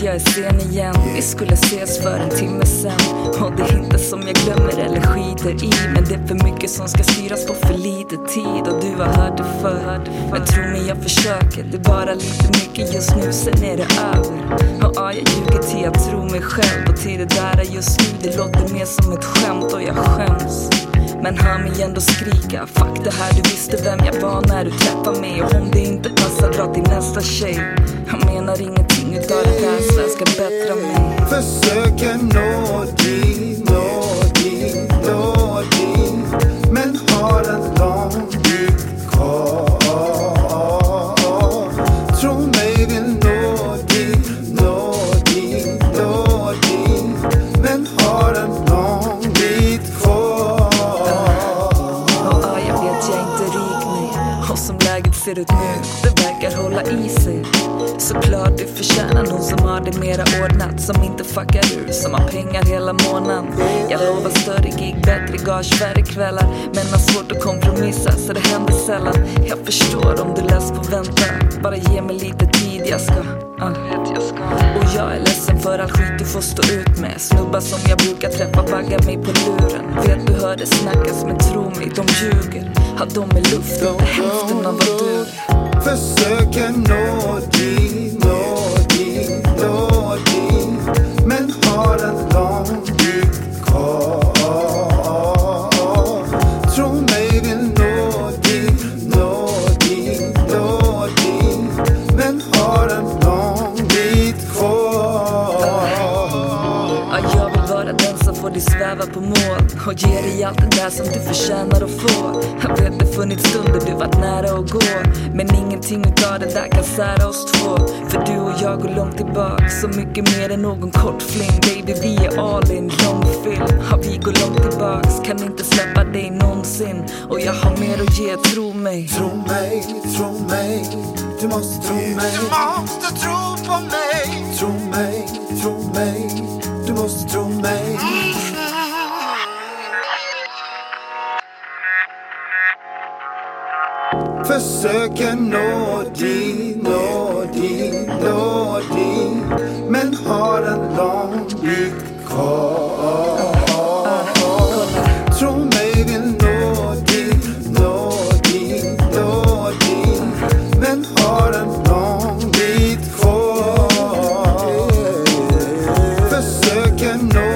Jag är sen igen. Vi skulle ses för en timme sen. Och det är inte som jag glömmer eller skiter i. Men det är för mycket som ska styras på för lite tid. Och du har hört det förr. Men tro mig jag försöker. Det är bara lite mycket just nu, sen är det över. Och ja, jag ljuger till jag tror mig själv. Och till det där just nu, det låter mer som ett skämt. Och jag skäms. Men hör mig ändå skrika. Fuck det här, du visste vem jag var när du träffade mig. Och om det dra till nästa tjej Jag menar ingenting utav det här. Så jag ska bättra mig. Försöker nå dit, ser ut nu, det verkar hålla i sig. Såklart du förtjänar någon som har det mera ordnat Som inte fuckar ur, som har pengar hela månaden. Jag lovar större gig, bättre gage, färre kvällar Men har svårt att kompromissa så det händer sällan. Jag förstår om du läst på vänta. Bara ge mig lite tid, jag ska uh. Och jag är ledsen för all skit du får stå ut med. Snubbar som jag brukar träffa baggar mig på luren. Vet du hör det snackas men tro mig, de ljuger. Ja, de är luft, inte hälften får dig sväva på moln och ge dig allt det där som du förtjänar att få. Jag vet det funnits stunder du varit nära att gå, men ingenting utav det där kan sära oss två. För du och jag går långt tillbaka, så mycket mer än någon kort fling. Baby, vi är all in, lång film. Ja, vi går långt tillbaks, kan inte släppa dig någonsin. Och jag har mer att ge, tro mig. Tro mig, tro mig, du måste tro mig Du måste tro på mig. Tro mig, tro mig, du måste tro mig Försöker nå dit, nå dit, nå dit. Men har en lång bit kvar. Tro mig, vill nå dit, nå dit, nå dit. Men har en lång bit kvar. Försöker nå